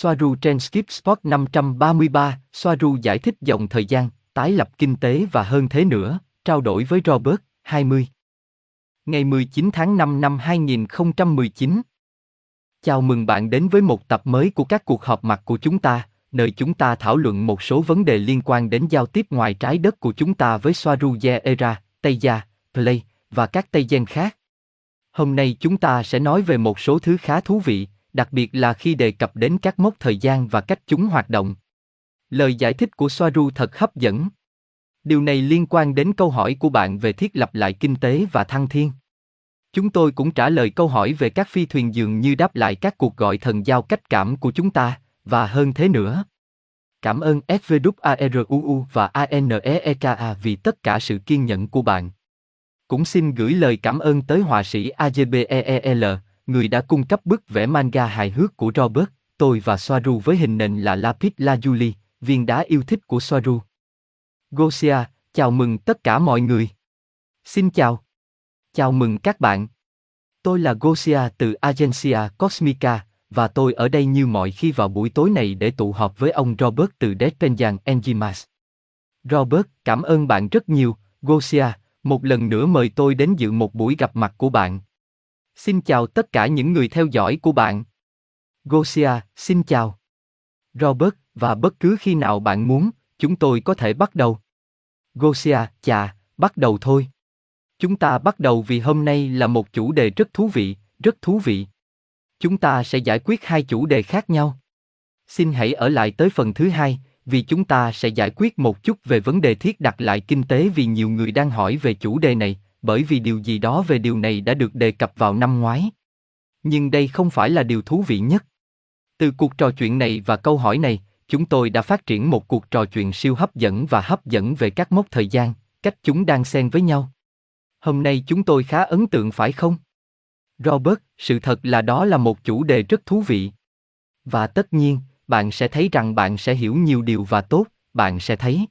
Soaru trên Skip Spot 533, Soaru giải thích dòng thời gian, tái lập kinh tế và hơn thế nữa, trao đổi với Robert, 20. Ngày 19 tháng 5 năm 2019. Chào mừng bạn đến với một tập mới của các cuộc họp mặt của chúng ta, nơi chúng ta thảo luận một số vấn đề liên quan đến giao tiếp ngoài trái đất của chúng ta với Soaru Era, Tây Gia, Play và các Tây Gen khác. Hôm nay chúng ta sẽ nói về một số thứ khá thú vị, đặc biệt là khi đề cập đến các mốc thời gian và cách chúng hoạt động. Lời giải thích của Soaru thật hấp dẫn. Điều này liên quan đến câu hỏi của bạn về thiết lập lại kinh tế và thăng thiên. Chúng tôi cũng trả lời câu hỏi về các phi thuyền dường như đáp lại các cuộc gọi thần giao cách cảm của chúng ta, và hơn thế nữa. Cảm ơn SVWARUU và ANEEKA vì tất cả sự kiên nhẫn của bạn. Cũng xin gửi lời cảm ơn tới họa sĩ AJBEEL, người đã cung cấp bức vẽ manga hài hước của Robert, tôi và Soaru với hình nền là Lapis Lazuli, viên đá yêu thích của Soaru. Gosia, chào mừng tất cả mọi người. Xin chào. Chào mừng các bạn. Tôi là Gosia từ Agencia Cosmica, và tôi ở đây như mọi khi vào buổi tối này để tụ họp với ông Robert từ Despenjan Enzimas. Robert, cảm ơn bạn rất nhiều, Gosia, một lần nữa mời tôi đến dự một buổi gặp mặt của bạn. Xin chào tất cả những người theo dõi của bạn. Gosia, xin chào. Robert, và bất cứ khi nào bạn muốn, chúng tôi có thể bắt đầu. Gosia, chà, bắt đầu thôi. Chúng ta bắt đầu vì hôm nay là một chủ đề rất thú vị, rất thú vị. Chúng ta sẽ giải quyết hai chủ đề khác nhau. Xin hãy ở lại tới phần thứ hai, vì chúng ta sẽ giải quyết một chút về vấn đề thiết đặt lại kinh tế vì nhiều người đang hỏi về chủ đề này, bởi vì điều gì đó về điều này đã được đề cập vào năm ngoái. Nhưng đây không phải là điều thú vị nhất. Từ cuộc trò chuyện này và câu hỏi này, chúng tôi đã phát triển một cuộc trò chuyện siêu hấp dẫn và hấp dẫn về các mốc thời gian, cách chúng đang xen với nhau. Hôm nay chúng tôi khá ấn tượng phải không? Robert, sự thật là đó là một chủ đề rất thú vị. Và tất nhiên, bạn sẽ thấy rằng bạn sẽ hiểu nhiều điều và tốt, bạn sẽ thấy.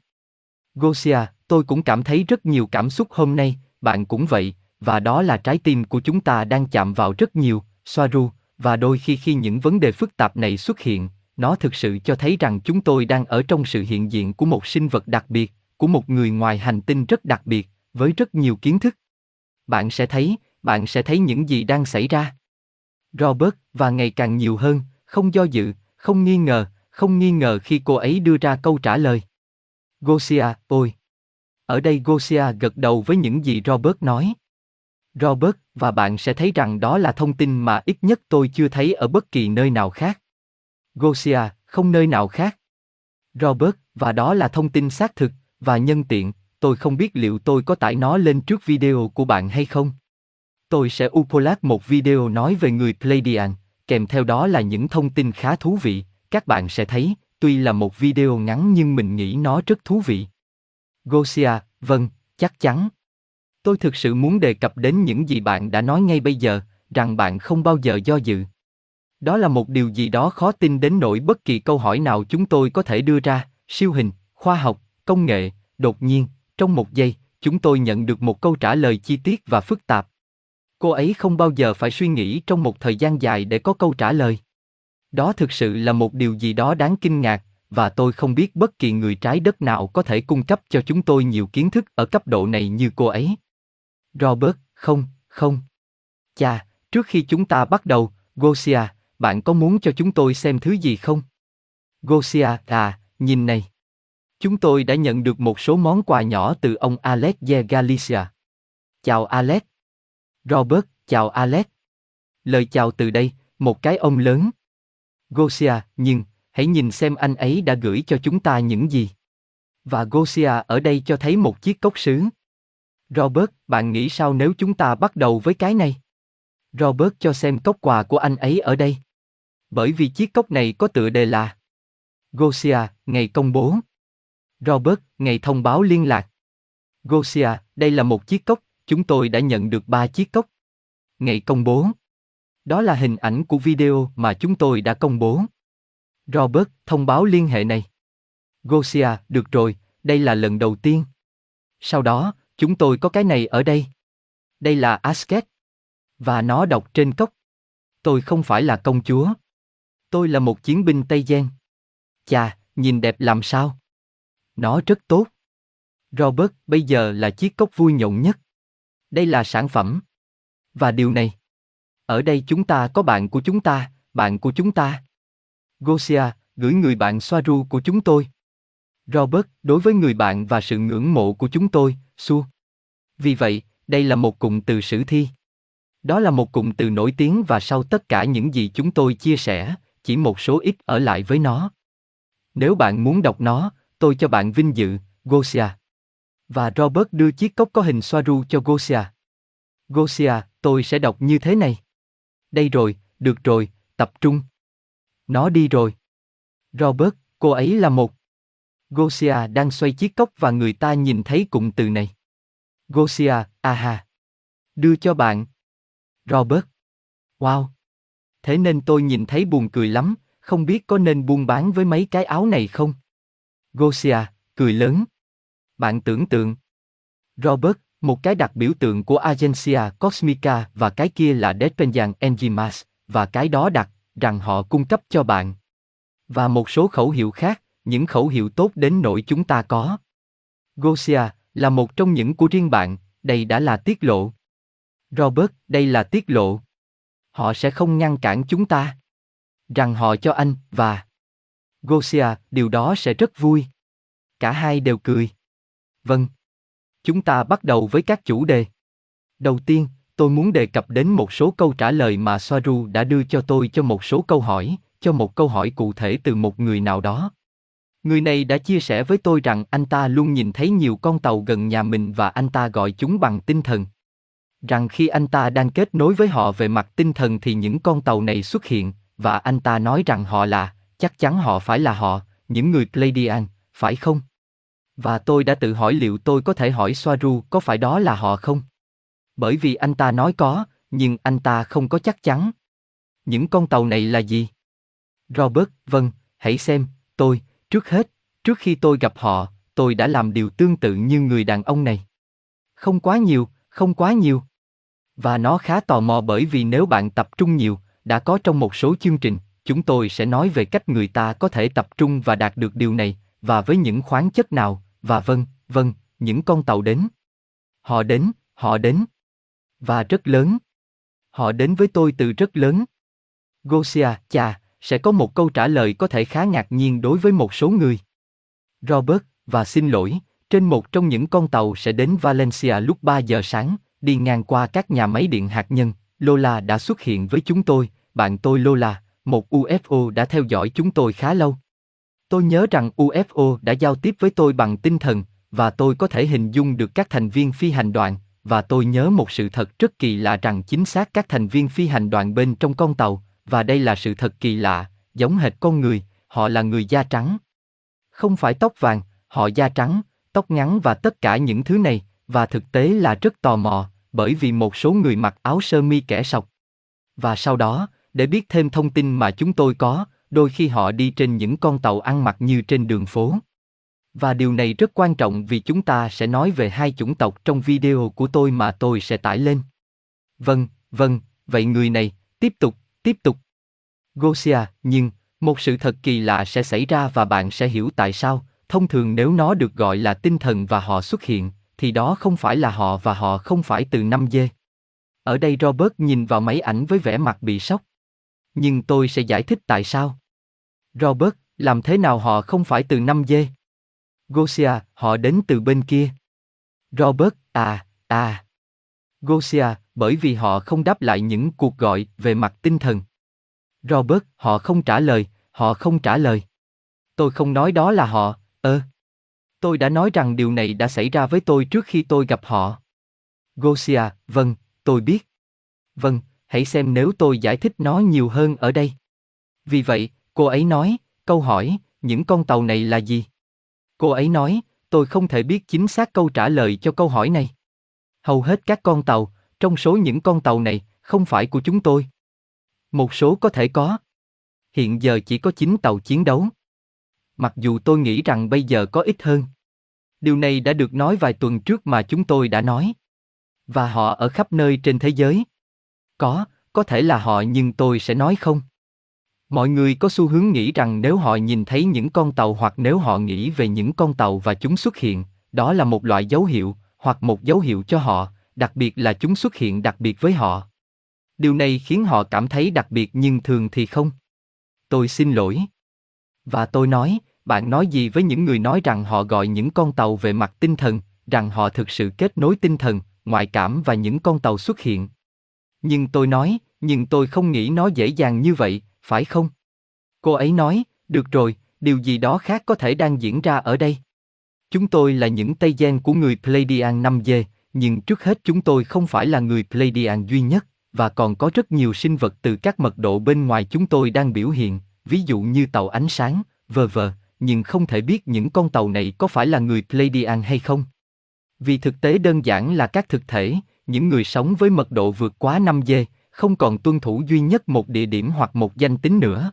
Gosia, tôi cũng cảm thấy rất nhiều cảm xúc hôm nay, bạn cũng vậy, và đó là trái tim của chúng ta đang chạm vào rất nhiều, Soaru, và đôi khi khi những vấn đề phức tạp này xuất hiện, nó thực sự cho thấy rằng chúng tôi đang ở trong sự hiện diện của một sinh vật đặc biệt, của một người ngoài hành tinh rất đặc biệt, với rất nhiều kiến thức. Bạn sẽ thấy, bạn sẽ thấy những gì đang xảy ra. Robert, và ngày càng nhiều hơn, không do dự, không nghi ngờ, không nghi ngờ khi cô ấy đưa ra câu trả lời. Gosia, ôi. Ở đây Gosia gật đầu với những gì Robert nói. Robert, và bạn sẽ thấy rằng đó là thông tin mà ít nhất tôi chưa thấy ở bất kỳ nơi nào khác. Gosia, không nơi nào khác. Robert, và đó là thông tin xác thực, và nhân tiện, tôi không biết liệu tôi có tải nó lên trước video của bạn hay không. Tôi sẽ upload một video nói về người Pleiadian, kèm theo đó là những thông tin khá thú vị, các bạn sẽ thấy, tuy là một video ngắn nhưng mình nghĩ nó rất thú vị. Gosia, vâng, chắc chắn. Tôi thực sự muốn đề cập đến những gì bạn đã nói ngay bây giờ, rằng bạn không bao giờ do dự. Đó là một điều gì đó khó tin đến nỗi bất kỳ câu hỏi nào chúng tôi có thể đưa ra, siêu hình, khoa học, công nghệ, đột nhiên, trong một giây, chúng tôi nhận được một câu trả lời chi tiết và phức tạp. Cô ấy không bao giờ phải suy nghĩ trong một thời gian dài để có câu trả lời. Đó thực sự là một điều gì đó đáng kinh ngạc, và tôi không biết bất kỳ người trái đất nào có thể cung cấp cho chúng tôi nhiều kiến thức ở cấp độ này như cô ấy. Robert, không, không. Chà, trước khi chúng ta bắt đầu, Gosia, bạn có muốn cho chúng tôi xem thứ gì không? Gosia, à, nhìn này. Chúng tôi đã nhận được một số món quà nhỏ từ ông Alex de Galicia. Chào Alex. Robert, chào Alex. Lời chào từ đây, một cái ông lớn. Gosia, nhưng, hãy nhìn xem anh ấy đã gửi cho chúng ta những gì. Và Gosia ở đây cho thấy một chiếc cốc sứ. Robert, bạn nghĩ sao nếu chúng ta bắt đầu với cái này? Robert cho xem cốc quà của anh ấy ở đây. Bởi vì chiếc cốc này có tựa đề là Gosia, ngày công bố. Robert, ngày thông báo liên lạc. Gosia, đây là một chiếc cốc, chúng tôi đã nhận được ba chiếc cốc. Ngày công bố. Đó là hình ảnh của video mà chúng tôi đã công bố. Robert, thông báo liên hệ này. Gosia, được rồi, đây là lần đầu tiên. Sau đó, chúng tôi có cái này ở đây. Đây là Asket. Và nó đọc trên cốc. Tôi không phải là công chúa. Tôi là một chiến binh Tây Gen. Chà, nhìn đẹp làm sao? Nó rất tốt. Robert, bây giờ là chiếc cốc vui nhộn nhất. Đây là sản phẩm. Và điều này. Ở đây chúng ta có bạn của chúng ta, bạn của chúng ta. Gosia, gửi người bạn Soaru của chúng tôi. Robert, đối với người bạn và sự ngưỡng mộ của chúng tôi, Su. Vì vậy, đây là một cụm từ sử thi. Đó là một cụm từ nổi tiếng và sau tất cả những gì chúng tôi chia sẻ, chỉ một số ít ở lại với nó. Nếu bạn muốn đọc nó, tôi cho bạn vinh dự, Gosia. Và Robert đưa chiếc cốc có hình Soaru cho Gosia. Gosia, tôi sẽ đọc như thế này. Đây rồi, được rồi, tập trung. Nó đi rồi. Robert, cô ấy là một. Gosia đang xoay chiếc cốc và người ta nhìn thấy cụm từ này. Gosia, aha. Đưa cho bạn. Robert. Wow. Thế nên tôi nhìn thấy buồn cười lắm, không biết có nên buôn bán với mấy cái áo này không? Gosia, cười lớn. Bạn tưởng tượng. Robert, một cái đặc biểu tượng của Agencia Cosmica và cái kia là Despenjan Enzimas, và cái đó đặt, rằng họ cung cấp cho bạn. Và một số khẩu hiệu khác, những khẩu hiệu tốt đến nỗi chúng ta có. Gosia, là một trong những của riêng bạn, đây đã là tiết lộ. Robert, đây là tiết lộ. Họ sẽ không ngăn cản chúng ta. Rằng họ cho anh, và... Gosia, điều đó sẽ rất vui. Cả hai đều cười. Vâng. Chúng ta bắt đầu với các chủ đề. Đầu tiên, tôi muốn đề cập đến một số câu trả lời mà Soaru đã đưa cho tôi cho một số câu hỏi, cho một câu hỏi cụ thể từ một người nào đó. Người này đã chia sẻ với tôi rằng anh ta luôn nhìn thấy nhiều con tàu gần nhà mình và anh ta gọi chúng bằng tinh thần. Rằng khi anh ta đang kết nối với họ về mặt tinh thần thì những con tàu này xuất hiện, và anh ta nói rằng họ là, chắc chắn họ phải là họ, những người Pleiadian, phải không? Và tôi đã tự hỏi liệu tôi có thể hỏi Soaru có phải đó là họ không? Bởi vì anh ta nói có, nhưng anh ta không có chắc chắn. Những con tàu này là gì? Robert, vâng, hãy xem, tôi, trước hết, trước khi tôi gặp họ, tôi đã làm điều tương tự như người đàn ông này. Không quá nhiều, không quá nhiều. Và nó khá tò mò bởi vì nếu bạn tập trung nhiều, đã có trong một số chương trình, chúng tôi sẽ nói về cách người ta có thể tập trung và đạt được điều này, và với những khoáng chất nào, và vâng, vâng, những con tàu đến. Họ đến, họ đến. Và rất lớn. Họ đến với tôi từ rất lớn. Gosia, chà, sẽ có một câu trả lời có thể khá ngạc nhiên đối với một số người. Robert, và xin lỗi, trên một trong những con tàu sẽ đến Valencia lúc 3 giờ sáng, đi ngang qua các nhà máy điện hạt nhân, Lola đã xuất hiện với chúng tôi, bạn tôi Lola, một UFO đã theo dõi chúng tôi khá lâu. Tôi nhớ rằng UFO đã giao tiếp với tôi bằng tinh thần, và tôi có thể hình dung được các thành viên phi hành đoàn, và tôi nhớ một sự thật rất kỳ lạ rằng chính xác các thành viên phi hành đoàn bên trong con tàu, và đây là sự thật kỳ lạ, giống hệt con người, họ là người da trắng. Không phải tóc vàng, họ da trắng, tóc ngắn và tất cả những thứ này, và thực tế là rất tò mò, bởi vì một số người mặc áo sơ mi kẻ sọc. Và sau đó, để biết thêm thông tin mà chúng tôi có, đôi khi họ đi trên những con tàu ăn mặc như trên đường phố. Và điều này rất quan trọng vì chúng ta sẽ nói về hai chủng tộc trong video của tôi mà tôi sẽ tải lên. Vâng, vâng, vậy người này, tiếp tục, tiếp tục. Gosia, nhưng, một sự thật kỳ lạ sẽ xảy ra và bạn sẽ hiểu tại sao, thông thường nếu nó được gọi là tinh thần và họ xuất hiện, thì đó không phải là họ và họ không phải từ năm dê. Ở đây Robert nhìn vào máy ảnh với vẻ mặt bị sốc. Nhưng tôi sẽ giải thích tại sao. Robert, làm thế nào họ không phải từ năm dê? Gosia, họ đến từ bên kia. Robert, à, à. Gosia, bởi vì họ không đáp lại những cuộc gọi về mặt tinh thần. Robert, họ không trả lời, họ không trả lời. Tôi không nói đó là họ, ơ. Tôi đã nói rằng điều này đã xảy ra với tôi trước khi tôi gặp họ. Gosia, vâng, tôi biết. Vâng, hãy xem nếu tôi giải thích nó nhiều hơn ở đây. Vì vậy, cô ấy nói, câu hỏi, những con tàu này là gì? Cô ấy nói, tôi không thể biết chính xác câu trả lời cho câu hỏi này. Hầu hết các con tàu, trong số những con tàu này, không phải của chúng tôi. Một số có thể có. Hiện giờ chỉ có 9 tàu chiến đấu. Mặc dù tôi nghĩ rằng bây giờ có ít hơn. Điều này đã được nói vài tuần trước mà chúng tôi đã nói. Và họ ở khắp nơi trên thế giới. Có, có thể là họ nhưng tôi sẽ nói không. Mọi người có xu hướng nghĩ rằng nếu họ nhìn thấy những con tàu hoặc nếu họ nghĩ về những con tàu và chúng xuất hiện, đó là một loại dấu hiệu, hoặc một dấu hiệu cho họ, đặc biệt là chúng xuất hiện đặc biệt với họ. Điều này khiến họ cảm thấy đặc biệt nhưng thường thì không. Tôi xin lỗi. Và tôi nói, bạn nói gì với những người nói rằng họ gọi những con tàu về mặt tinh thần, rằng họ thực sự kết nối tinh thần, ngoại cảm và những con tàu xuất hiện. Nhưng tôi nói, nhưng tôi không nghĩ nó dễ dàng như vậy, phải không? Cô ấy nói, được rồi, điều gì đó khác có thể đang diễn ra ở đây. Chúng tôi là những Tây Gen của người Pleiadian 5G, nhưng trước hết chúng tôi không phải là người Pleiadian duy nhất, và còn có rất nhiều sinh vật từ các mật độ bên ngoài chúng tôi đang biểu hiện, ví dụ như tàu ánh sáng, vờ vờ, nhưng không thể biết những con tàu này có phải là người Pleiadian hay không. Vì thực tế đơn giản là các thực thể, những người sống với mật độ vượt quá 5G, không còn tuân thủ duy nhất một địa điểm hoặc một danh tính nữa.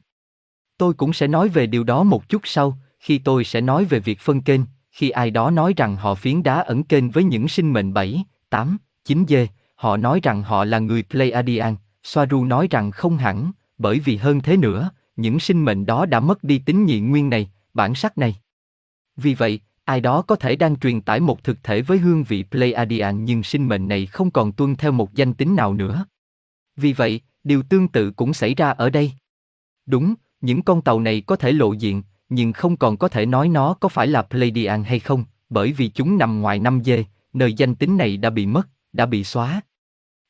Tôi cũng sẽ nói về điều đó một chút sau, khi tôi sẽ nói về việc phân kênh, khi ai đó nói rằng họ phiến đá ẩn kênh với những sinh mệnh 7, 8, 9 dê, họ nói rằng họ là người Pleiadian, Soaru nói rằng không hẳn, bởi vì hơn thế nữa, những sinh mệnh đó đã mất đi tính nhị nguyên này, bản sắc này. Vì vậy, ai đó có thể đang truyền tải một thực thể với hương vị Pleiadian nhưng sinh mệnh này không còn tuân theo một danh tính nào nữa. Vì vậy, điều tương tự cũng xảy ra ở đây. Đúng, những con tàu này có thể lộ diện, nhưng không còn có thể nói nó có phải là Pleiadian hay không, bởi vì chúng nằm ngoài năm dê, nơi danh tính này đã bị mất, đã bị xóa.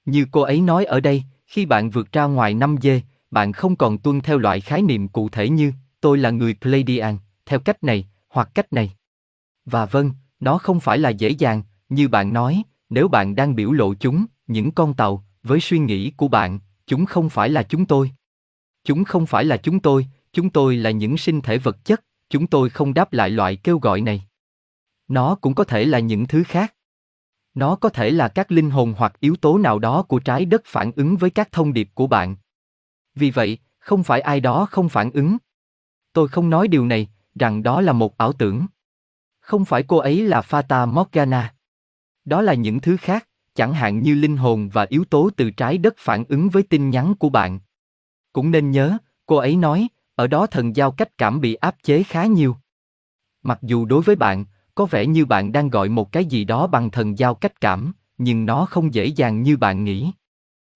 Như cô ấy nói ở đây, khi bạn vượt ra ngoài năm dê, bạn không còn tuân theo loại khái niệm cụ thể như tôi là người Pleiadian, theo cách này, hoặc cách này. Và vâng, nó không phải là dễ dàng, như bạn nói, nếu bạn đang biểu lộ chúng, những con tàu, với suy nghĩ của bạn, chúng không phải là chúng tôi. Chúng không phải là chúng tôi, chúng tôi là những sinh thể vật chất, chúng tôi không đáp lại loại kêu gọi này. Nó cũng có thể là những thứ khác. Nó có thể là các linh hồn hoặc yếu tố nào đó của trái đất phản ứng với các thông điệp của bạn. Vì vậy, không phải ai đó không phản ứng. Tôi không nói điều này, rằng đó là một ảo tưởng. Không phải cô ấy là Fata Morgana. Đó là những thứ khác, chẳng hạn như linh hồn và yếu tố từ trái đất phản ứng với tin nhắn của bạn. Cũng nên nhớ, cô ấy nói, ở đó thần giao cách cảm bị áp chế khá nhiều. Mặc dù đối với bạn, có vẻ như bạn đang gọi một cái gì đó bằng thần giao cách cảm, nhưng nó không dễ dàng như bạn nghĩ.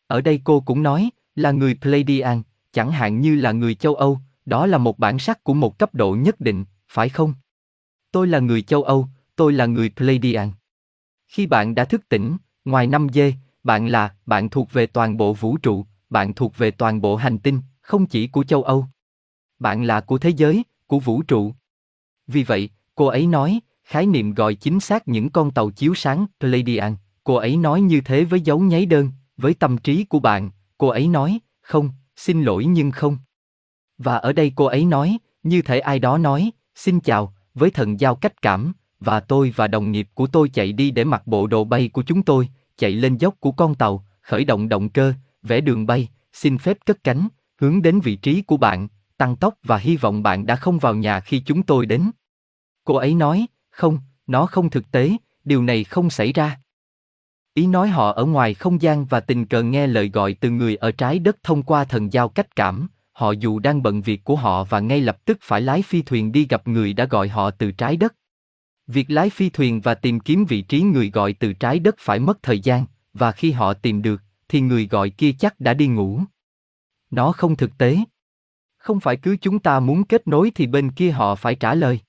Ở đây cô cũng nói, là người Pleiadian, chẳng hạn như là người châu Âu, đó là một bản sắc của một cấp độ nhất định, phải không? Tôi là người châu Âu, tôi là người Pleiadian. Khi bạn đã thức tỉnh, ngoài 5 dê, bạn là, bạn thuộc về toàn bộ vũ trụ, bạn thuộc về toàn bộ hành tinh, không chỉ của châu Âu. Bạn là của thế giới, của vũ trụ. Vì vậy, cô ấy nói, khái niệm gọi chính xác những con tàu chiếu sáng Pleiadian. Cô ấy nói như thế với dấu nháy đơn, với tâm trí của bạn. Cô ấy nói, không, xin lỗi nhưng không. Và ở đây cô ấy nói, như thể ai đó nói, xin chào, với thần giao cách cảm, và tôi và đồng nghiệp của tôi chạy đi để mặc bộ đồ bay của chúng tôi, chạy lên dốc của con tàu, khởi động động cơ, vẽ đường bay, xin phép cất cánh, hướng đến vị trí của bạn, tăng tốc và hy vọng bạn đã không vào nhà khi chúng tôi đến. Cô ấy nói, không, nó không thực tế, điều này không xảy ra. Ý nói họ ở ngoài không gian và tình cờ nghe lời gọi từ người ở trái đất thông qua thần giao cách cảm, họ dù đang bận việc của họ và ngay lập tức phải lái phi thuyền đi gặp người đã gọi họ từ trái đất. Việc lái phi thuyền và tìm kiếm vị trí người gọi từ trái đất phải mất thời gian, và khi họ tìm được, thì người gọi kia chắc đã đi ngủ. Nó không thực tế. Không phải cứ chúng ta muốn kết nối thì bên kia họ phải trả lời.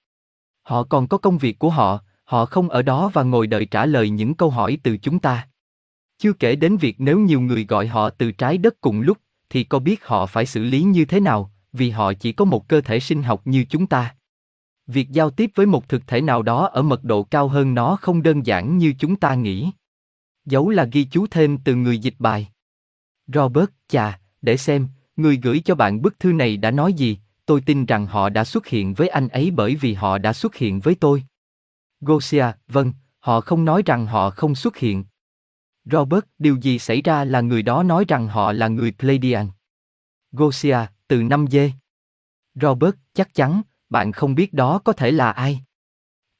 Họ còn có công việc của họ, họ không ở đó và ngồi đợi trả lời những câu hỏi từ chúng ta. Chưa kể đến việc nếu nhiều người gọi họ từ trái đất cùng lúc, thì có biết họ phải xử lý như thế nào, vì họ chỉ có một cơ thể sinh học như chúng ta. Việc giao tiếp với một thực thể nào đó ở mật độ cao hơn nó không đơn giản như chúng ta nghĩ. Dấu là ghi chú thêm từ người dịch bài. Robert, chà, để xem, người gửi cho bạn bức thư này đã nói gì, tôi tin rằng họ đã xuất hiện với anh ấy bởi vì họ đã xuất hiện với tôi. Gosia, vâng, họ không nói rằng họ không xuất hiện. Robert, điều gì xảy ra là người đó nói rằng họ là người Pleiadian. Gosia, từ 5 d. Robert, chắc chắn, bạn không biết đó có thể là ai.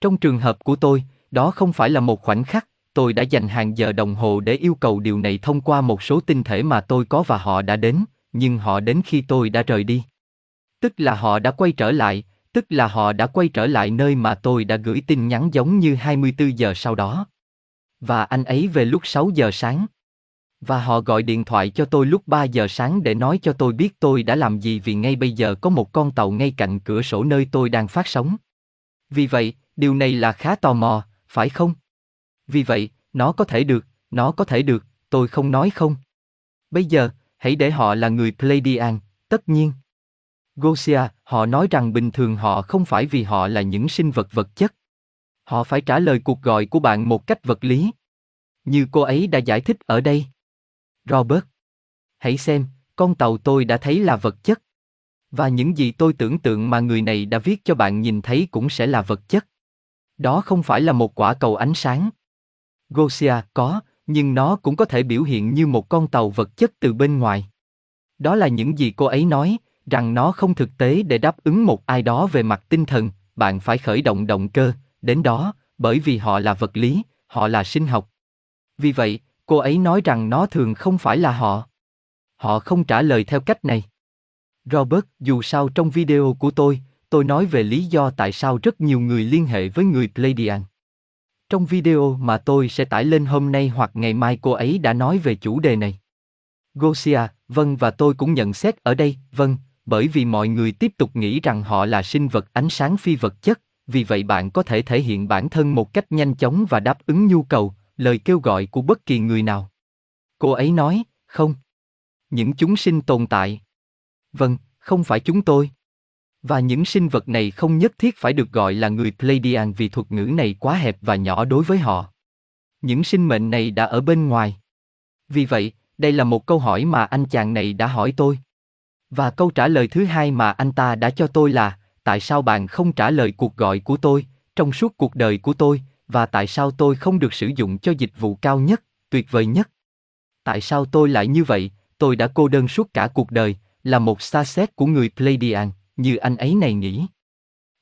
Trong trường hợp của tôi, đó không phải là một khoảnh khắc, tôi đã dành hàng giờ đồng hồ để yêu cầu điều này thông qua một số tinh thể mà tôi có và họ đã đến, nhưng họ đến khi tôi đã rời đi. Tức là họ đã quay trở lại, tức là họ đã quay trở lại nơi mà tôi đã gửi tin nhắn giống như 24 giờ sau đó. Và anh ấy về lúc 6 giờ sáng. Và họ gọi điện thoại cho tôi lúc 3 giờ sáng để nói cho tôi biết tôi đã làm gì vì ngay bây giờ có một con tàu ngay cạnh cửa sổ nơi tôi đang phát sóng. Vì vậy, điều này là khá tò mò, phải không? Vì vậy, nó có thể được, nó có thể được, tôi không nói không. Bây giờ, hãy để họ là người Pleiadian, tất nhiên. Gosia, họ nói rằng bình thường họ không phải vì họ là những sinh vật vật chất. Họ phải trả lời cuộc gọi của bạn một cách vật lý. Như cô ấy đã giải thích ở đây. Robert. Hãy xem, con tàu tôi đã thấy là vật chất. Và những gì tôi tưởng tượng mà người này đã viết cho bạn nhìn thấy cũng sẽ là vật chất. Đó không phải là một quả cầu ánh sáng. Gosia có, nhưng nó cũng có thể biểu hiện như một con tàu vật chất từ bên ngoài. Đó là những gì cô ấy nói, rằng nó không thực tế để đáp ứng một ai đó về mặt tinh thần, bạn phải khởi động động cơ, đến đó, bởi vì họ là vật lý, họ là sinh học. Vì vậy, cô ấy nói rằng nó thường không phải là họ. Họ không trả lời theo cách này. Robert, dù sao trong video của tôi, tôi nói về lý do tại sao rất nhiều người liên hệ với người Pleiadian. Trong video mà tôi sẽ tải lên hôm nay hoặc ngày mai cô ấy đã nói về chủ đề này. Gosia, vâng và tôi cũng nhận xét ở đây, vâng, bởi vì mọi người tiếp tục nghĩ rằng họ là sinh vật ánh sáng phi vật chất, vì vậy bạn có thể thể hiện bản thân một cách nhanh chóng và đáp ứng nhu cầu, lời kêu gọi của bất kỳ người nào. Cô ấy nói, không. Những chúng sinh tồn tại. Vâng, không phải chúng tôi. Và những sinh vật này không nhất thiết phải được gọi là người Pleiadian vì thuật ngữ này quá hẹp và nhỏ đối với họ. Những sinh mệnh này đã ở bên ngoài. Vì vậy, đây là một câu hỏi mà anh chàng này đã hỏi tôi. Và câu trả lời thứ hai mà anh ta đã cho tôi là, tại sao bạn không trả lời cuộc gọi của tôi, trong suốt cuộc đời của tôi, và tại sao tôi không được sử dụng cho dịch vụ cao nhất, tuyệt vời nhất? Tại sao tôi lại như vậy, tôi đã cô đơn suốt cả cuộc đời, là một xa xét của người Pleiadian, như anh ấy này nghĩ.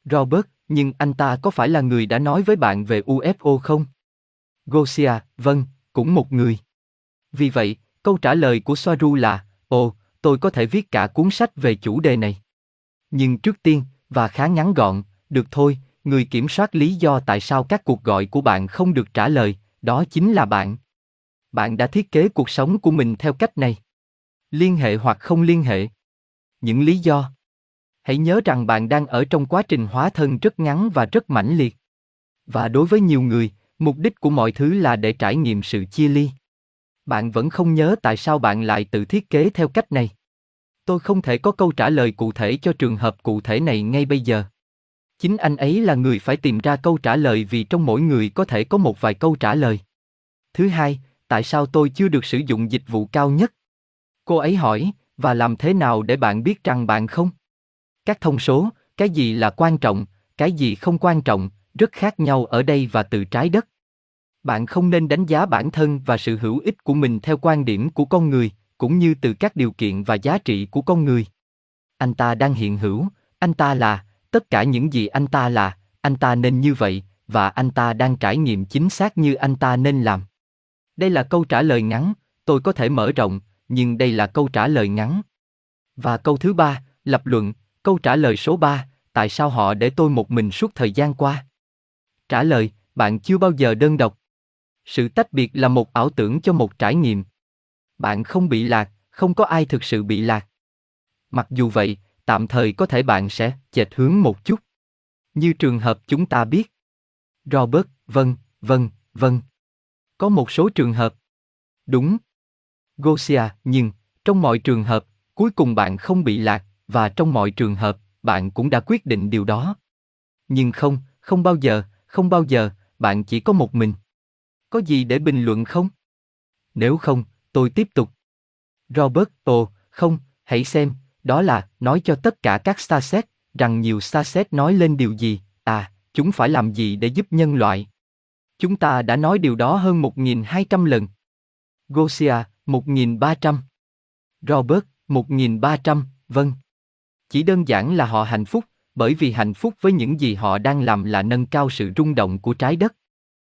Robert, nhưng anh ta có phải là người đã nói với bạn về UFO không? Gosia, vâng, cũng một người. Vì vậy, câu trả lời của Soaru là, ồ, tôi có thể viết cả cuốn sách về chủ đề này. Nhưng trước tiên, và khá ngắn gọn, được thôi, người kiểm soát lý do tại sao các cuộc gọi của bạn không được trả lời, đó chính là bạn. Bạn đã thiết kế cuộc sống của mình theo cách này. Liên hệ hoặc không liên hệ. Những lý do. Hãy nhớ rằng bạn đang ở trong quá trình hóa thân rất ngắn và rất mãnh liệt. Và đối với nhiều người, mục đích của mọi thứ là để trải nghiệm sự chia ly. Bạn vẫn không nhớ tại sao bạn lại tự thiết kế theo cách này. Tôi không thể có câu trả lời cụ thể cho trường hợp cụ thể này ngay bây giờ. Chính anh ấy là người phải tìm ra câu trả lời vì trong mỗi người có thể có một vài câu trả lời. Thứ hai, tại sao tôi chưa được sử dụng dịch vụ cao nhất? Cô ấy hỏi, và làm thế nào để bạn biết rằng bạn không? Các thông số, cái gì là quan trọng, cái gì không quan trọng, rất khác nhau ở đây và từ trái đất. Bạn không nên đánh giá bản thân và sự hữu ích của mình theo quan điểm của con người, cũng như từ các điều kiện và giá trị của con người. Anh ta đang hiện hữu, anh ta là, tất cả những gì anh ta là, anh ta nên như vậy, và anh ta đang trải nghiệm chính xác như anh ta nên làm. Đây là câu trả lời ngắn, tôi có thể mở rộng, nhưng đây là câu trả lời ngắn. Và câu thứ ba, lập luận, câu trả lời số 3, tại sao họ để tôi một mình suốt thời gian qua? Trả lời, bạn chưa bao giờ đơn độc. Sự tách biệt là một ảo tưởng cho một trải nghiệm. Bạn không bị lạc, không có ai thực sự bị lạc. Mặc dù vậy, tạm thời có thể bạn sẽ chệch hướng một chút. Như trường hợp chúng ta biết. Robert, vâng, vâng, vâng. Có một số trường hợp. Đúng. Gosia, nhưng, trong mọi trường hợp, cuối cùng bạn không bị lạc, và trong mọi trường hợp, bạn cũng đã quyết định điều đó. Nhưng không, không bao giờ, không bao giờ, bạn chỉ có một mình. Có gì để bình luận không? Nếu không, tôi tiếp tục. Robert, ồ, không, hãy xem, đó là, nói cho tất cả các Starset, rằng nhiều Starset nói lên điều gì, à, chúng phải làm gì để giúp nhân loại. Chúng ta đã nói điều đó hơn 1.200 lần. Gosia, 1.300. Robert, 1.300, vâng. Chỉ đơn giản là họ hạnh phúc, bởi vì hạnh phúc với những gì họ đang làm là nâng cao sự rung động của trái đất.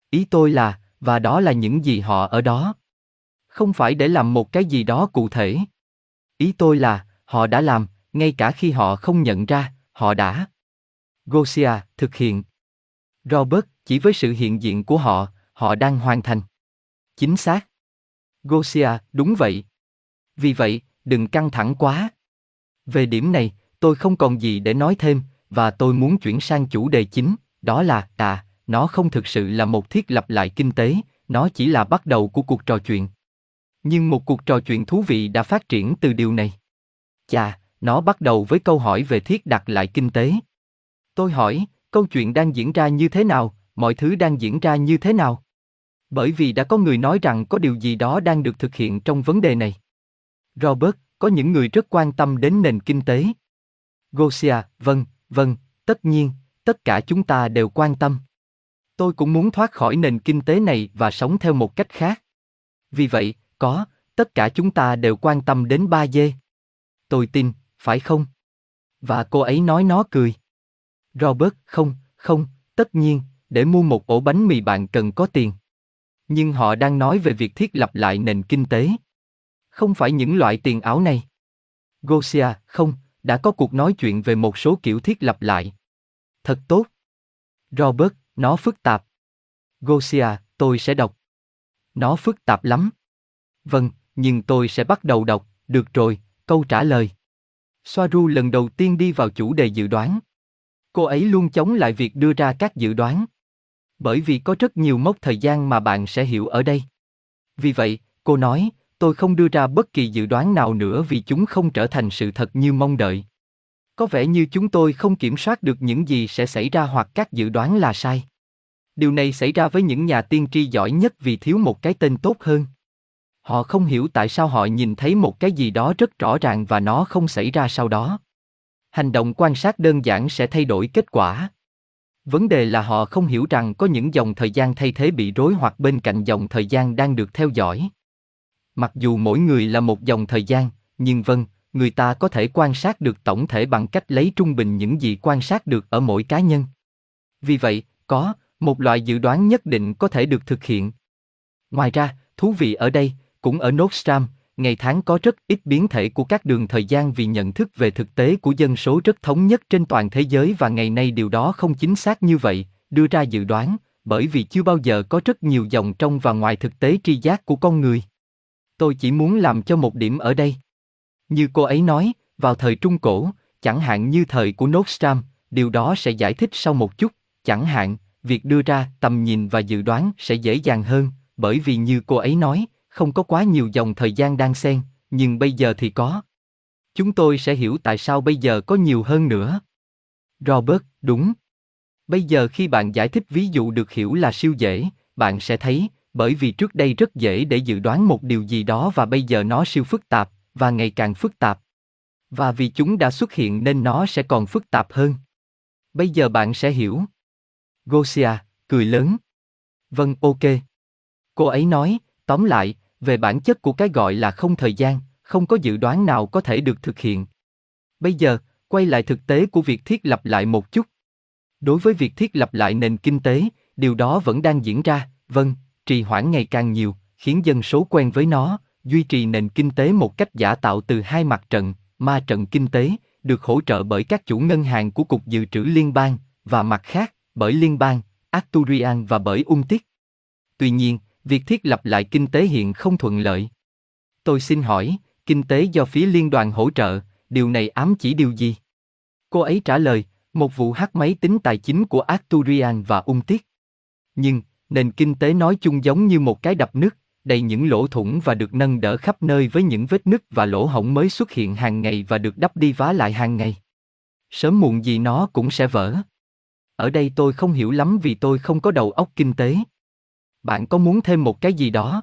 Ý tôi là, và đó là những gì họ ở đó. Không phải để làm một cái gì đó cụ thể. Ý tôi là, họ đã làm, ngay cả khi họ không nhận ra, họ đã. Gosia, thực hiện. Robert, chỉ với sự hiện diện của họ, họ đang hoàn thành. Chính xác. Gosia, đúng vậy. Vì vậy, đừng căng thẳng quá. Về điểm này, tôi không còn gì để nói thêm, và tôi muốn chuyển sang chủ đề chính, đó là, à, nó không thực sự là một thiết lập lại kinh tế, nó chỉ là bắt đầu của cuộc trò chuyện. Nhưng một cuộc trò chuyện thú vị đã phát triển từ điều này. Chà, nó bắt đầu với câu hỏi về thiết đặt lại kinh tế. Tôi hỏi, câu chuyện đang diễn ra như thế nào, mọi thứ đang diễn ra như thế nào? Bởi vì đã có người nói rằng có điều gì đó đang được thực hiện trong vấn đề này. Robert, có những người rất quan tâm đến nền kinh tế. Gosia, vâng, vâng, tất nhiên, tất cả chúng ta đều quan tâm. Tôi cũng muốn thoát khỏi nền kinh tế này và sống theo một cách khác. Vì vậy, có, tất cả chúng ta đều quan tâm đến ba dê. Tôi tin, phải không? Và cô ấy nói nó cười. Robert, không, không, tất nhiên, để mua một ổ bánh mì bạn cần có tiền. Nhưng họ đang nói về việc thiết lập lại nền kinh tế. Không phải những loại tiền áo này. Gosia, không, đã có cuộc nói chuyện về một số kiểu thiết lập lại. Thật tốt. Robert, nó phức tạp. Gosia, tôi sẽ đọc. Nó phức tạp lắm. Vâng, nhưng tôi sẽ bắt đầu đọc, được rồi, câu trả lời. Soaru lần đầu tiên đi vào chủ đề dự đoán. Cô ấy luôn chống lại việc đưa ra các dự đoán. Bởi vì có rất nhiều mốc thời gian mà bạn sẽ hiểu ở đây. Vì vậy, cô nói, tôi không đưa ra bất kỳ dự đoán nào nữa vì chúng không trở thành sự thật như mong đợi. Có vẻ như chúng tôi không kiểm soát được những gì sẽ xảy ra hoặc các dự đoán là sai. Điều này xảy ra với những nhà tiên tri giỏi nhất vì thiếu một cái tên tốt hơn. Họ không hiểu tại sao họ nhìn thấy một cái gì đó rất rõ ràng và nó không xảy ra sau đó. Hành động quan sát đơn giản sẽ thay đổi kết quả. Vấn đề là họ không hiểu rằng có những dòng thời gian thay thế bị rối hoặc bên cạnh dòng thời gian đang được theo dõi. Mặc dù mỗi người là một dòng thời gian, nhưng vâng, người ta có thể quan sát được tổng thể bằng cách lấy trung bình những gì quan sát được ở mỗi cá nhân. Vì vậy, có một loại dự đoán nhất định có thể được thực hiện. Ngoài ra, thú vị ở đây, cũng ở Nostram, ngày tháng có rất ít biến thể của các đường thời gian vì nhận thức về thực tế của dân số rất thống nhất trên toàn thế giới và ngày nay điều đó không chính xác như vậy, đưa ra dự đoán, bởi vì chưa bao giờ có rất nhiều dòng trong và ngoài thực tế tri giác của con người. Tôi chỉ muốn làm cho một điểm ở đây. Như cô ấy nói, vào thời Trung Cổ, chẳng hạn như thời của Nostram, điều đó sẽ giải thích sau một chút, chẳng hạn, việc đưa ra tầm nhìn và dự đoán sẽ dễ dàng hơn, bởi vì như cô ấy nói, không có quá nhiều dòng thời gian đang xen, nhưng bây giờ thì có. Chúng tôi sẽ hiểu tại sao bây giờ có nhiều hơn nữa. Robert, đúng. Bây giờ khi bạn giải thích ví dụ được hiểu là siêu dễ, bạn sẽ thấy, bởi vì trước đây rất dễ để dự đoán một điều gì đó và bây giờ nó siêu phức tạp, và ngày càng phức tạp. Và vì chúng đã xuất hiện nên nó sẽ còn phức tạp hơn. Bây giờ bạn sẽ hiểu. Gosia, cười lớn. Vâng, ok. Cô ấy nói, tóm lại, về bản chất của cái gọi là không thời gian, không có dự đoán nào có thể được thực hiện. Bây giờ, quay lại thực tế của việc thiết lập lại một chút. Đối với việc thiết lập lại nền kinh tế, điều đó vẫn đang diễn ra, vâng, trì hoãn ngày càng nhiều, khiến dân số quen với nó, duy trì nền kinh tế một cách giả tạo từ hai mặt trận, ma trận kinh tế, được hỗ trợ bởi các chủ ngân hàng của Cục Dự trữ Liên bang, và mặt khác, bởi Liên bang, Arturian và bởi Ung Tiết. Tuy nhiên, việc thiết lập lại kinh tế hiện không thuận lợi. Tôi xin hỏi, kinh tế do phía liên đoàn hỗ trợ, điều này ám chỉ điều gì? Cô ấy trả lời, một vụ hack máy tính tài chính của Arturian và Ung Tiết. Nhưng, nền kinh tế nói chung giống như một cái đập nước, đầy những lỗ thủng và được nâng đỡ khắp nơi với những vết nứt và lỗ hổng mới xuất hiện hàng ngày và được đắp đi vá lại hàng ngày. Sớm muộn gì nó cũng sẽ vỡ. Ở đây tôi không hiểu lắm vì tôi không có đầu óc kinh tế. Bạn có muốn thêm một cái gì đó?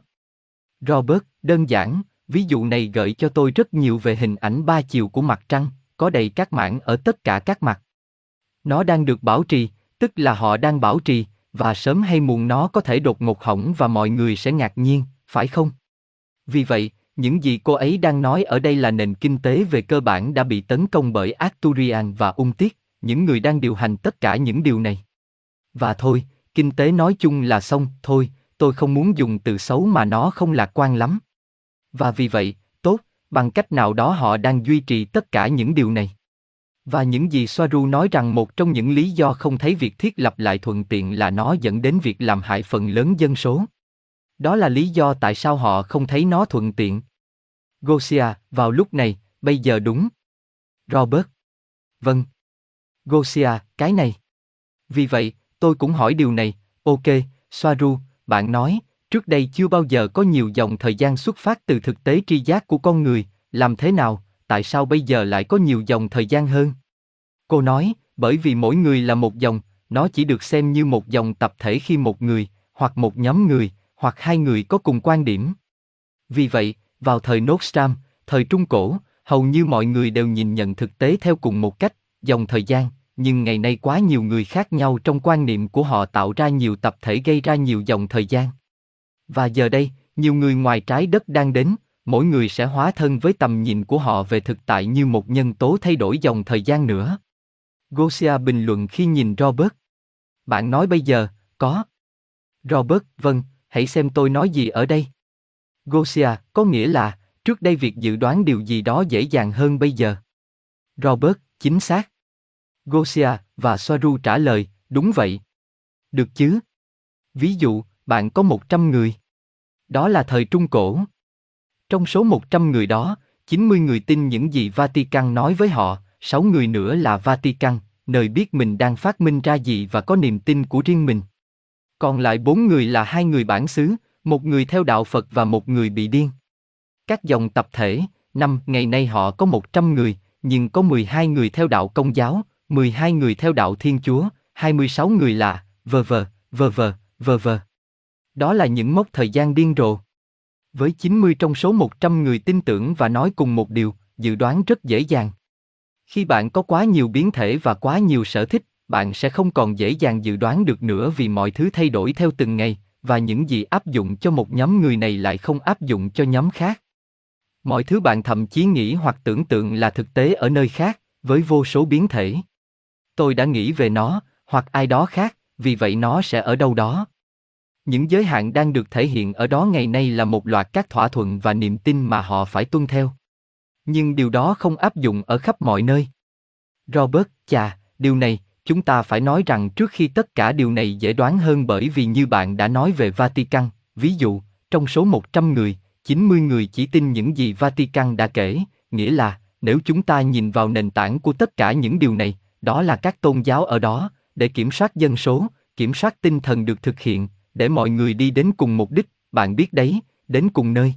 Robert, đơn giản, ví dụ này gợi cho tôi rất nhiều về hình ảnh ba chiều của mặt trăng, có đầy các mảng ở tất cả các mặt. Nó đang được bảo trì, tức là họ đang bảo trì, và sớm hay muộn nó có thể đột ngột hỏng và mọi người sẽ ngạc nhiên, phải không? Vì vậy, những gì cô ấy đang nói ở đây là nền kinh tế về cơ bản đã bị tấn công bởi Arturian và Ung Tiết, những người đang điều hành tất cả những điều này. Và thôi, kinh tế nói chung là xong, thôi, tôi không muốn dùng từ xấu mà nó không lạc quan lắm. Và vì vậy, tốt, bằng cách nào đó họ đang duy trì tất cả những điều này. Và những gì Soaru nói rằng một trong những lý do không thấy việc thiết lập lại thuận tiện là nó dẫn đến việc làm hại phần lớn dân số. Đó là lý do tại sao họ không thấy nó thuận tiện. Gosia, vào lúc này, bây giờ đúng. Robert. Vâng. Gosia, cái này. Vì vậy, tôi cũng hỏi điều này, ok, Soaru, bạn nói, trước đây chưa bao giờ có nhiều dòng thời gian xuất phát từ thực tế tri giác của con người, làm thế nào, tại sao bây giờ lại có nhiều dòng thời gian hơn? Cô nói, bởi vì mỗi người là một dòng, nó chỉ được xem như một dòng tập thể khi một người, hoặc một nhóm người, hoặc hai người có cùng quan điểm. Vì vậy, vào thời Nostram, thời Trung Cổ, hầu như mọi người đều nhìn nhận thực tế theo cùng một cách, dòng thời gian, nhưng ngày nay quá nhiều người khác nhau trong quan niệm của họ tạo ra nhiều tập thể gây ra nhiều dòng thời gian. Và giờ đây, nhiều người ngoài trái đất đang đến, mỗi người sẽ hóa thân với tầm nhìn của họ về thực tại như một nhân tố thay đổi dòng thời gian nữa. Gosia bình luận khi nhìn Robert. Bạn nói bây giờ, có. Robert, vâng, hãy xem tôi nói gì ở đây. Gosia, có nghĩa là, trước đây việc dự đoán điều gì đó dễ dàng hơn bây giờ. Robert, chính xác. Gosia và Soaru trả lời, đúng vậy. Được chứ? Ví dụ, bạn có 100 người. Đó là thời Trung Cổ. Trong số 100 người đó, 90 người tin những gì Vatican nói với họ, 6 người nữa là Vatican, nơi biết mình đang phát minh ra gì và có niềm tin của riêng mình. Còn lại 4 người là hai người bản xứ, một người theo đạo Phật và một người bị điên. Các dòng tập thể, năm ngày nay họ có 100 người, nhưng có 12 người theo đạo Công giáo, 12 người theo đạo Thiên Chúa, 26 người là vờ vờ, vờ vờ, vờ vờ. Đó là những mốc thời gian điên rồ. Với 90 trong số 100 người tin tưởng và nói cùng một điều, dự đoán rất dễ dàng. Khi bạn có quá nhiều biến thể và quá nhiều sở thích, bạn sẽ không còn dễ dàng dự đoán được nữa vì mọi thứ thay đổi theo từng ngày, và những gì áp dụng cho một nhóm người này lại không áp dụng cho nhóm khác. Mọi thứ bạn thậm chí nghĩ hoặc tưởng tượng là thực tế ở nơi khác, với vô số biến thể. Tôi đã nghĩ về nó, hoặc ai đó khác, vì vậy nó sẽ ở đâu đó. Những giới hạn đang được thể hiện ở đó ngày nay là một loạt các thỏa thuận và niềm tin mà họ phải tuân theo. Nhưng điều đó không áp dụng ở khắp mọi nơi. Robert, chà, điều này, chúng ta phải nói rằng trước khi tất cả điều này dễ đoán hơn bởi vì như bạn đã nói về Vatican, ví dụ, trong số 100 người, 90 người chỉ tin những gì Vatican đã kể, nghĩa là, nếu chúng ta nhìn vào nền tảng của tất cả những điều này, đó là các tôn giáo ở đó, để kiểm soát dân số, kiểm soát tinh thần được thực hiện, để mọi người đi đến cùng mục đích, bạn biết đấy, đến cùng nơi.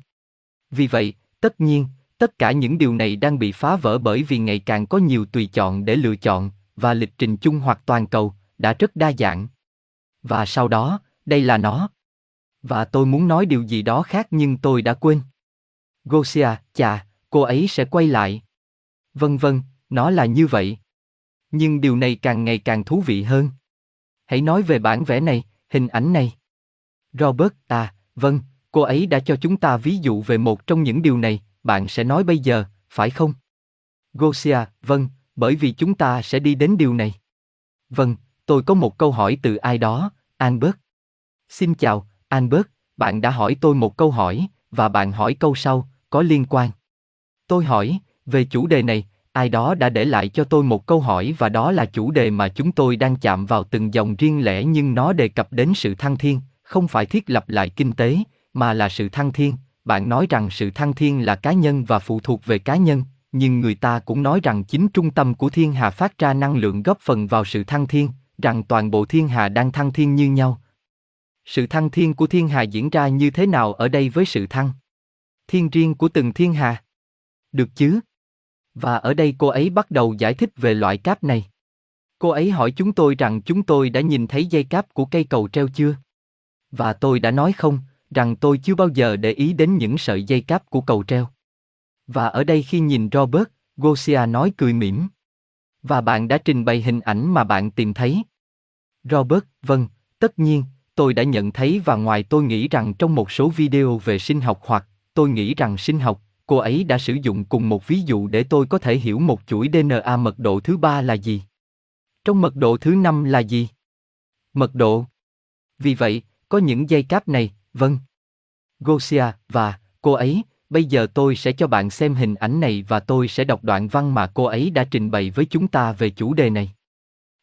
Vì vậy, tất nhiên, tất cả những điều này đang bị phá vỡ bởi vì ngày càng có nhiều tùy chọn để lựa chọn, và lịch trình chung hoặc toàn cầu, đã rất đa dạng. Và sau đó, đây là nó. Và tôi muốn nói điều gì đó khác nhưng tôi đã quên. Gosia, chà, cô ấy sẽ quay lại. Vân vân, nó là như vậy. Nhưng điều này càng ngày càng thú vị hơn. Hãy nói về bản vẽ này, hình ảnh này. Robert, à, vâng, cô ấy đã cho chúng ta ví dụ về một trong những điều này, bạn sẽ nói bây giờ, phải không? Gosia, vâng, bởi vì chúng ta sẽ đi đến điều này. Vâng, tôi có một câu hỏi từ ai đó, Albert. Xin chào, Albert, bạn đã hỏi tôi một câu hỏi, và bạn hỏi câu sau, có liên quan. Tôi hỏi, về chủ đề này, ai đó đã để lại cho tôi một câu hỏi và đó là chủ đề mà chúng tôi đang chạm vào từng dòng riêng lẻ nhưng nó đề cập đến sự thăng thiên, không phải thiết lập lại kinh tế, mà là sự thăng thiên. Bạn nói rằng sự thăng thiên là cá nhân và phụ thuộc về cá nhân, nhưng người ta cũng nói rằng chính trung tâm của thiên hà phát ra năng lượng góp phần vào sự thăng thiên, rằng toàn bộ thiên hà đang thăng thiên như nhau. Sự thăng thiên của thiên hà diễn ra như thế nào ở đây với sự thăng thiên riêng của từng thiên hà? Được chứ? Và ở đây cô ấy bắt đầu giải thích về loại cáp này. Cô ấy hỏi chúng tôi rằng chúng tôi đã nhìn thấy dây cáp của cây cầu treo chưa? Và tôi đã nói không, rằng tôi chưa bao giờ để ý đến những sợi dây cáp của cầu treo. Và ở đây khi nhìn Robert, Gosia nói cười mỉm. Và bạn đã trình bày hình ảnh mà bạn tìm thấy. Robert, vâng, tất nhiên, tôi đã nhận thấy và ngoài tôi nghĩ rằng trong một số video về sinh học hoặc tôi nghĩ rằng sinh học, cô ấy đã sử dụng cùng một ví dụ để tôi có thể hiểu một chuỗi DNA mật độ thứ ba là gì. Trong mật độ thứ năm là gì? Mật độ. Vì vậy, có những dây cáp này, vâng. Gosia và cô ấy Bây giờ tôi sẽ cho bạn xem hình ảnh này và tôi sẽ đọc đoạn văn mà cô ấy đã trình bày với chúng ta về chủ đề này.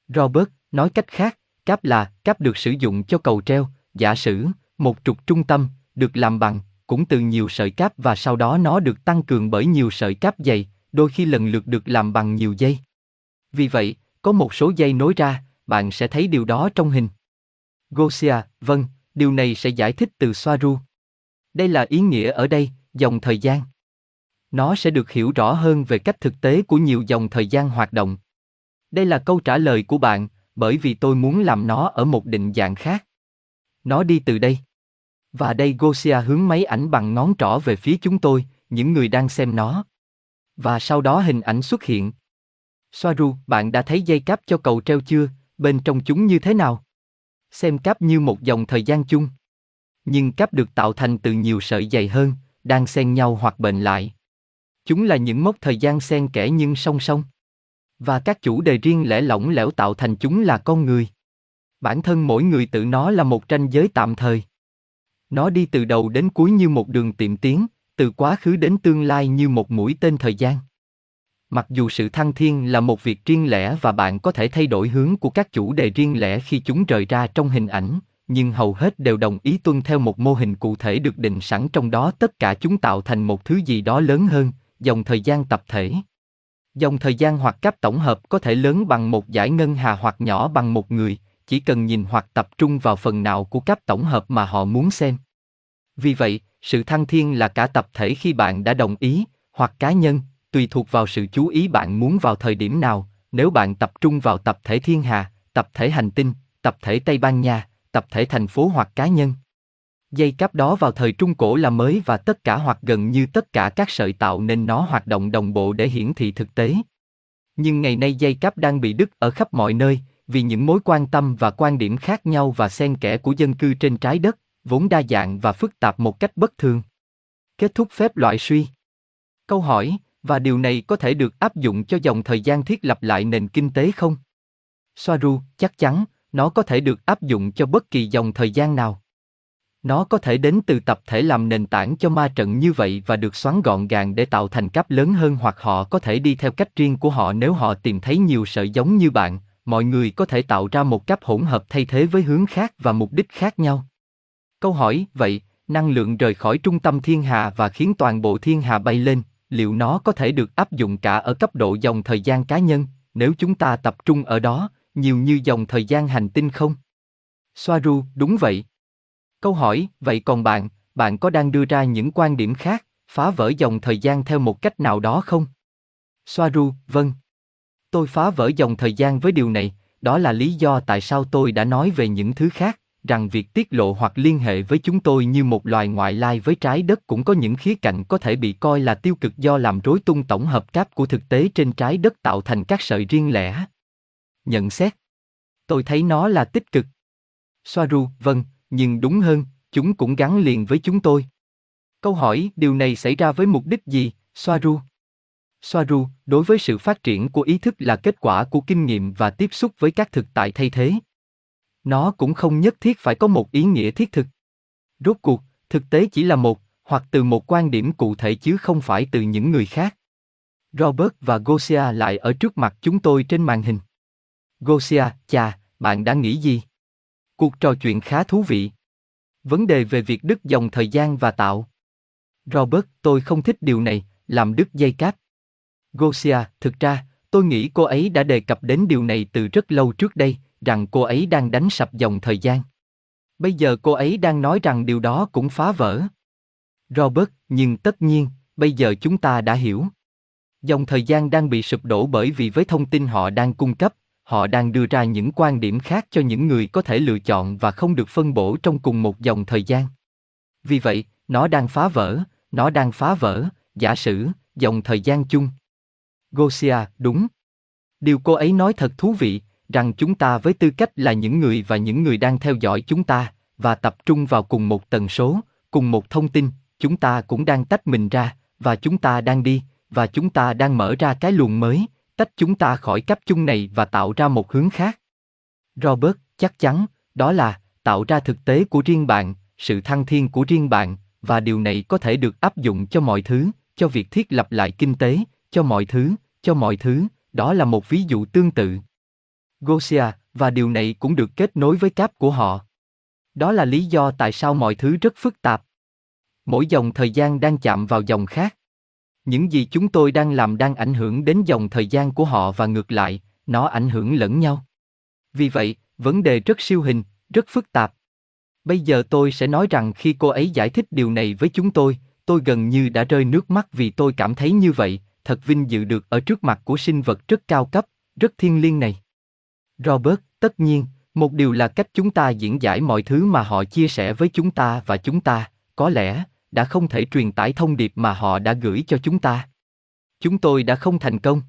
Robert, nói cách khác, cáp là, cáp được sử dụng cho cầu treo, giả sử, một trục trung tâm, được làm bằng, cũng từ nhiều sợi cáp và sau đó nó được tăng cường bởi nhiều sợi cáp dày, đôi khi lần lượt được làm bằng nhiều dây. Vì vậy, có một số dây nối ra, bạn sẽ thấy điều đó trong hình. Gosia, vâng, điều này sẽ giải thích từ Soaru. Đây là ý nghĩa ở đây, dòng thời gian. Nó sẽ được hiểu rõ hơn về cách thực tế của nhiều dòng thời gian hoạt động. Đây là câu trả lời của bạn, bởi vì tôi muốn làm nó ở một định dạng khác. Nó đi từ đây. Và đây Gosia hướng máy ảnh bằng ngón trỏ về phía chúng tôi, những người đang xem nó. Và sau đó hình ảnh xuất hiện. Soaru, bạn đã thấy dây cáp cho cầu treo chưa, bên trong chúng như thế nào? Xem cáp như một dòng thời gian chung. Nhưng cáp được tạo thành từ nhiều sợi dày hơn, đang xen nhau hoặc bền lại. Chúng là những mốc thời gian xen kẽ nhưng song song. Và các chủ đề riêng lẻ lỏng lẻo tạo thành chúng là con người. Bản thân mỗi người tự nó là một tranh giới tạm thời. Nó đi từ đầu đến cuối như một đường tiệm tiến, từ quá khứ đến tương lai như một mũi tên thời gian. Mặc dù sự thăng thiên là một việc riêng lẻ và bạn có thể thay đổi hướng của các chủ đề riêng lẻ khi chúng rời ra trong hình ảnh, nhưng hầu hết đều đồng ý tuân theo một mô hình cụ thể được định sẵn trong đó tất cả chúng tạo thành một thứ gì đó lớn hơn, dòng thời gian tập thể. Dòng thời gian hoặc cấp tổng hợp có thể lớn bằng một giải ngân hà hoặc nhỏ bằng một người, chỉ cần nhìn hoặc tập trung vào phần nào của cấp tổng hợp mà họ muốn xem. Vì vậy, sự thăng thiên là cả tập thể khi bạn đã đồng ý, hoặc cá nhân, tùy thuộc vào sự chú ý bạn muốn vào thời điểm nào, nếu bạn tập trung vào tập thể thiên hà, tập thể hành tinh, tập thể Tây Ban Nha, tập thể thành phố hoặc cá nhân. Dây cáp đó vào thời Trung Cổ là mới và tất cả hoặc gần như tất cả các sợi tạo nên nó hoạt động đồng bộ để hiển thị thực tế. Nhưng ngày nay dây cáp đang bị đứt ở khắp mọi nơi, vì những mối quan tâm và quan điểm khác nhau và xen kẽ của dân cư trên trái đất, vốn đa dạng và phức tạp một cách bất thường. Kết thúc phép loại suy. Câu hỏi, và điều này có thể được áp dụng cho dòng thời gian thiết lập lại nền kinh tế không? Soaru, chắc chắn, nó có thể được áp dụng cho bất kỳ dòng thời gian nào. Nó có thể đến từ tập thể làm nền tảng cho ma trận như vậy và được xoắn gọn gàng để tạo thành cấp lớn hơn hoặc họ có thể đi theo cách riêng của họ nếu họ tìm thấy nhiều sợi giống như bạn, mọi người có thể tạo ra một cách hỗn hợp thay thế với hướng khác và mục đích khác nhau. Câu hỏi, vậy, năng lượng rời khỏi trung tâm thiên hà và khiến toàn bộ thiên hà bay lên, liệu nó có thể được áp dụng cả ở cấp độ dòng thời gian cá nhân, nếu chúng ta tập trung ở đó, nhiều như dòng thời gian hành tinh không? Soaru, đúng vậy. Câu hỏi, vậy còn bạn, bạn có đang đưa ra những quan điểm khác, phá vỡ dòng thời gian theo một cách nào đó không? Soaru, vâng. Tôi phá vỡ dòng thời gian với điều này, đó là lý do tại sao tôi đã nói về những thứ khác, rằng việc tiết lộ hoặc liên hệ với chúng tôi như một loài ngoại lai với trái đất cũng có những khía cạnh có thể bị coi là tiêu cực do làm rối tung tổng hợp cáp của thực tế trên trái đất tạo thành các sợi riêng lẻ. Nhận xét. Tôi thấy nó là tích cực. Soaru, vâng, nhưng đúng hơn, chúng cũng gắn liền với chúng tôi. Câu hỏi, điều này xảy ra với mục đích gì, Soaru? Soaru, đối với sự phát triển của ý thức là kết quả của kinh nghiệm và tiếp xúc với các thực tại thay thế. Nó cũng không nhất thiết phải có một ý nghĩa thiết thực. Rốt cuộc, thực tế chỉ là một, hoặc từ một quan điểm cụ thể chứ không phải từ những người khác. Robert và Gosia lại ở trước mặt chúng tôi trên màn hình. Gosia, chà, bạn đã nghĩ gì? Cuộc trò chuyện khá thú vị. Vấn đề về việc đứt dòng thời gian và tạo. Robert, tôi không thích điều này, làm đứt dây cáp. Gosia, thực ra, tôi nghĩ cô ấy đã đề cập đến điều này từ rất lâu trước đây, rằng cô ấy đang đánh sập dòng thời gian. Bây giờ cô ấy đang nói rằng điều đó cũng phá vỡ. Robert, nhưng tất nhiên, bây giờ chúng ta đã hiểu. Dòng thời gian đang bị sụp đổ bởi vì với thông tin họ đang cung cấp, họ đang đưa ra những quan điểm khác cho những người có thể lựa chọn và không được phân bổ trong cùng một dòng thời gian. Vì vậy, nó đang phá vỡ, nó đang phá vỡ, giả sử, dòng thời gian chung. Gosia, đúng. Điều cô ấy nói thật thú vị, rằng chúng ta với tư cách là những người và những người đang theo dõi chúng ta và tập trung vào cùng một tần số cùng một thông tin chúng ta cũng đang tách mình ra và chúng ta đang đi và chúng ta đang mở ra cái luồng mới tách chúng ta khỏi cấp chung này và tạo ra một hướng khác robert chắc chắn đó là tạo ra thực tế của riêng bạn sự thăng thiên của riêng bạn và điều này có thể được áp dụng cho mọi thứ, cho việc thiết lập lại kinh tế, cho mọi thứ, cho mọi thứ, đó là một ví dụ tương tự. Gosia, và điều này cũng được kết nối với cáp của họ. Đó là lý do tại sao mọi thứ rất phức tạp. Mỗi dòng thời gian đang chạm vào dòng khác. Những gì chúng tôi đang làm đang ảnh hưởng đến dòng thời gian của họ và ngược lại, nó ảnh hưởng lẫn nhau. Vì vậy, vấn đề rất siêu hình, rất phức tạp. Bây giờ tôi sẽ nói rằng khi cô ấy giải thích điều này với chúng tôi, tôi gần như đã rơi nước mắt vì tôi cảm thấy như vậy, thật vinh dự được ở trước mặt của sinh vật rất cao cấp, rất thiêng liêng này. Robert, tất nhiên, một điều là cách chúng ta diễn giải mọi thứ mà họ chia sẻ với chúng ta và chúng ta, có lẽ, đã không thể truyền tải thông điệp mà họ đã gửi cho chúng ta. Chúng tôi đã không thành công.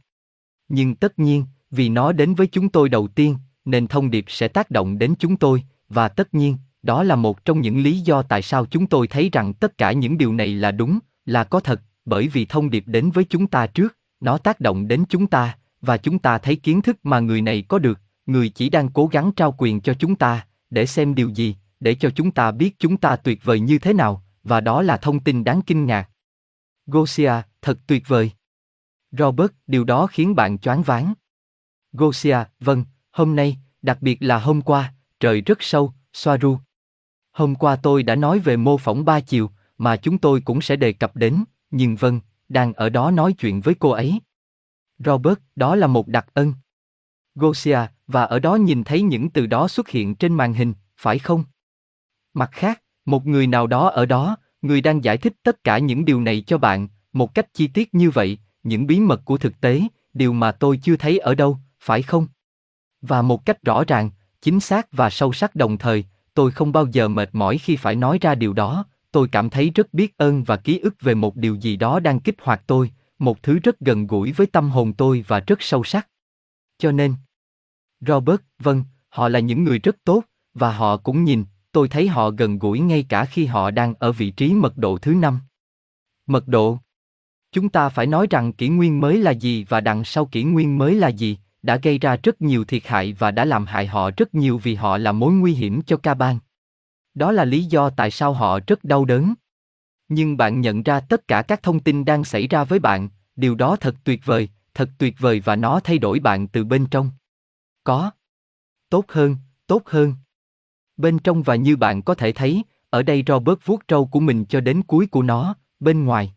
Nhưng tất nhiên, vì nó đến với chúng tôi đầu tiên, nên thông điệp sẽ tác động đến chúng tôi, và tất nhiên, đó là một trong những lý do tại sao chúng tôi thấy rằng tất cả những điều này là đúng, là có thật, bởi vì thông điệp đến với chúng ta trước, nó tác động đến chúng ta, và chúng ta thấy kiến thức mà người này có được, người chỉ đang cố gắng trao quyền cho chúng ta, để xem điều gì, để cho chúng ta biết chúng ta tuyệt vời như thế nào, và đó là thông tin đáng kinh ngạc. Gosia, thật tuyệt vời. Robert, điều đó khiến bạn choáng váng. Gosia, vâng, hôm nay, đặc biệt là hôm qua, trời rất sâu, Soaru. Hôm qua tôi đã nói về mô phỏng ba chiều, mà chúng tôi cũng sẽ đề cập đến, nhưng vâng, đang ở đó nói chuyện với cô ấy. Robert, đó là một đặc ân. Gosia, và ở đó nhìn thấy những từ đó xuất hiện trên màn hình, phải không? Mặt khác, một người nào đó ở đó, người đang giải thích tất cả những điều này cho bạn, một cách chi tiết như vậy, những bí mật của thực tế, điều mà tôi chưa thấy ở đâu, phải không? Và một cách rõ ràng, chính xác và sâu sắc đồng thời, tôi không bao giờ mệt mỏi khi phải nói ra điều đó, tôi cảm thấy rất biết ơn và ký ức về một điều gì đó đang kích hoạt tôi, một thứ rất gần gũi với tâm hồn tôi và rất sâu sắc. Cho nên, Robert, vâng, họ là những người rất tốt, và họ cũng nhìn, tôi thấy họ gần gũi ngay cả khi họ đang ở vị trí mật độ thứ năm. Mật độ Chúng ta phải nói rằng kỷ nguyên mới là gì và đằng sau kỷ nguyên mới là gì, đã gây ra rất nhiều thiệt hại và đã làm hại họ rất nhiều vì họ là mối nguy hiểm cho ca bang. Đó là lý do tại sao họ rất đau đớn. Nhưng bạn nhận ra tất cả các thông tin đang xảy ra với bạn, điều đó thật tuyệt vời, thật tuyệt vời và nó thay đổi bạn từ bên trong. Có. Tốt hơn, tốt hơn. Bên trong và như bạn có thể thấy, ở đây Robert vuốt trâu của mình cho đến cuối của nó, bên ngoài.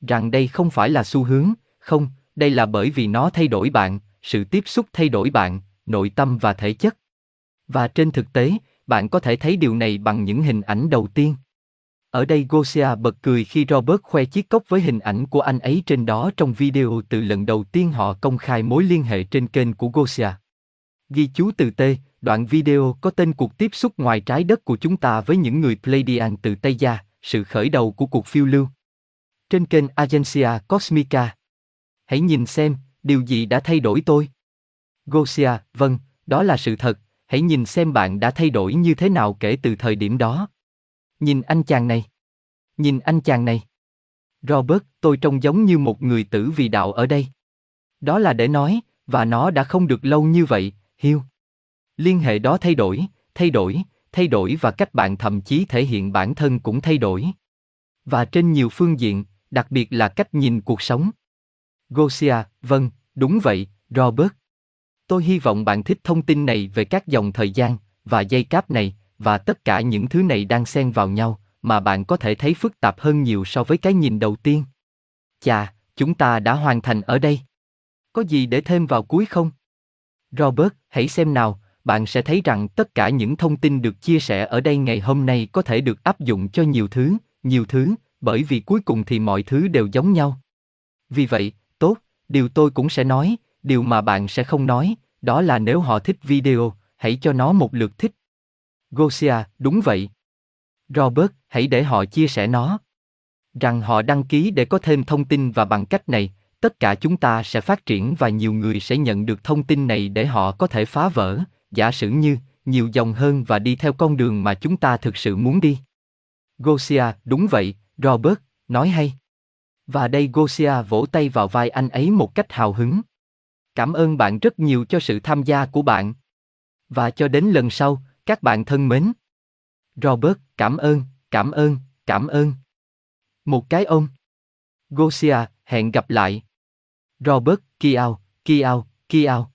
Rằng đây không phải là xu hướng, không, đây là bởi vì nó thay đổi bạn, sự tiếp xúc thay đổi bạn, nội tâm và thể chất. Và trên thực tế, bạn có thể thấy điều này bằng những hình ảnh đầu tiên. Ở đây Gosia bật cười khi Robert khoe chiếc cốc với hình ảnh của anh ấy trên đó trong video từ lần đầu tiên họ công khai mối liên hệ trên kênh của Gosia. Ghi chú từ T, đoạn video có tên cuộc tiếp xúc ngoài trái đất của chúng ta với những người Pleiadian từ Tây Gia, sự khởi đầu của cuộc phiêu lưu. Trên kênh Agencia Cosmica. Hãy nhìn xem, điều gì đã thay đổi tôi? Gosia, vâng, đó là sự thật, hãy nhìn xem bạn đã thay đổi như thế nào kể từ thời điểm đó. Nhìn anh chàng này. Nhìn anh chàng này. Robert, tôi trông giống như một người tử vì đạo ở đây. Đó là để nói, và nó đã không được lâu như vậy, hiu Liên hệ đó thay đổi, thay đổi, thay đổi và cách bạn thậm chí thể hiện bản thân cũng thay đổi. Và trên nhiều phương diện, đặc biệt là cách nhìn cuộc sống. Gosia, vâng, đúng vậy, Robert. Tôi hy vọng bạn thích thông tin này về các dòng thời gian và dây cáp này và tất cả những thứ này đang xen vào nhau mà bạn có thể thấy phức tạp hơn nhiều so với cái nhìn đầu tiên. Chà, chúng ta đã hoàn thành ở đây. Có gì để thêm vào cuối không? Robert, hãy xem nào, bạn sẽ thấy rằng tất cả những thông tin được chia sẻ ở đây ngày hôm nay có thể được áp dụng cho nhiều thứ, nhiều thứ, bởi vì cuối cùng thì mọi thứ đều giống nhau. Vì vậy, tốt, điều tôi cũng sẽ nói, điều mà bạn sẽ không nói, đó là nếu họ thích video, hãy cho nó một lượt thích. Gosia, đúng vậy. Robert, hãy để họ chia sẻ nó. Rằng họ đăng ký để có thêm thông tin và bằng cách này, tất cả chúng ta sẽ phát triển và nhiều người sẽ nhận được thông tin này để họ có thể phá vỡ, giả sử như, nhiều dòng hơn và đi theo con đường mà chúng ta thực sự muốn đi. Gosia, đúng vậy, Robert, nói hay. Và đây Gosia vỗ tay vào vai anh ấy một cách hào hứng. Cảm ơn bạn rất nhiều cho sự tham gia của bạn. Và cho đến lần sau, các bạn thân mến. Robert, cảm ơn, cảm ơn, cảm ơn. Một cái ôm. Gosia, hẹn gặp lại. Robert, Kiao, Kiao, Kiao.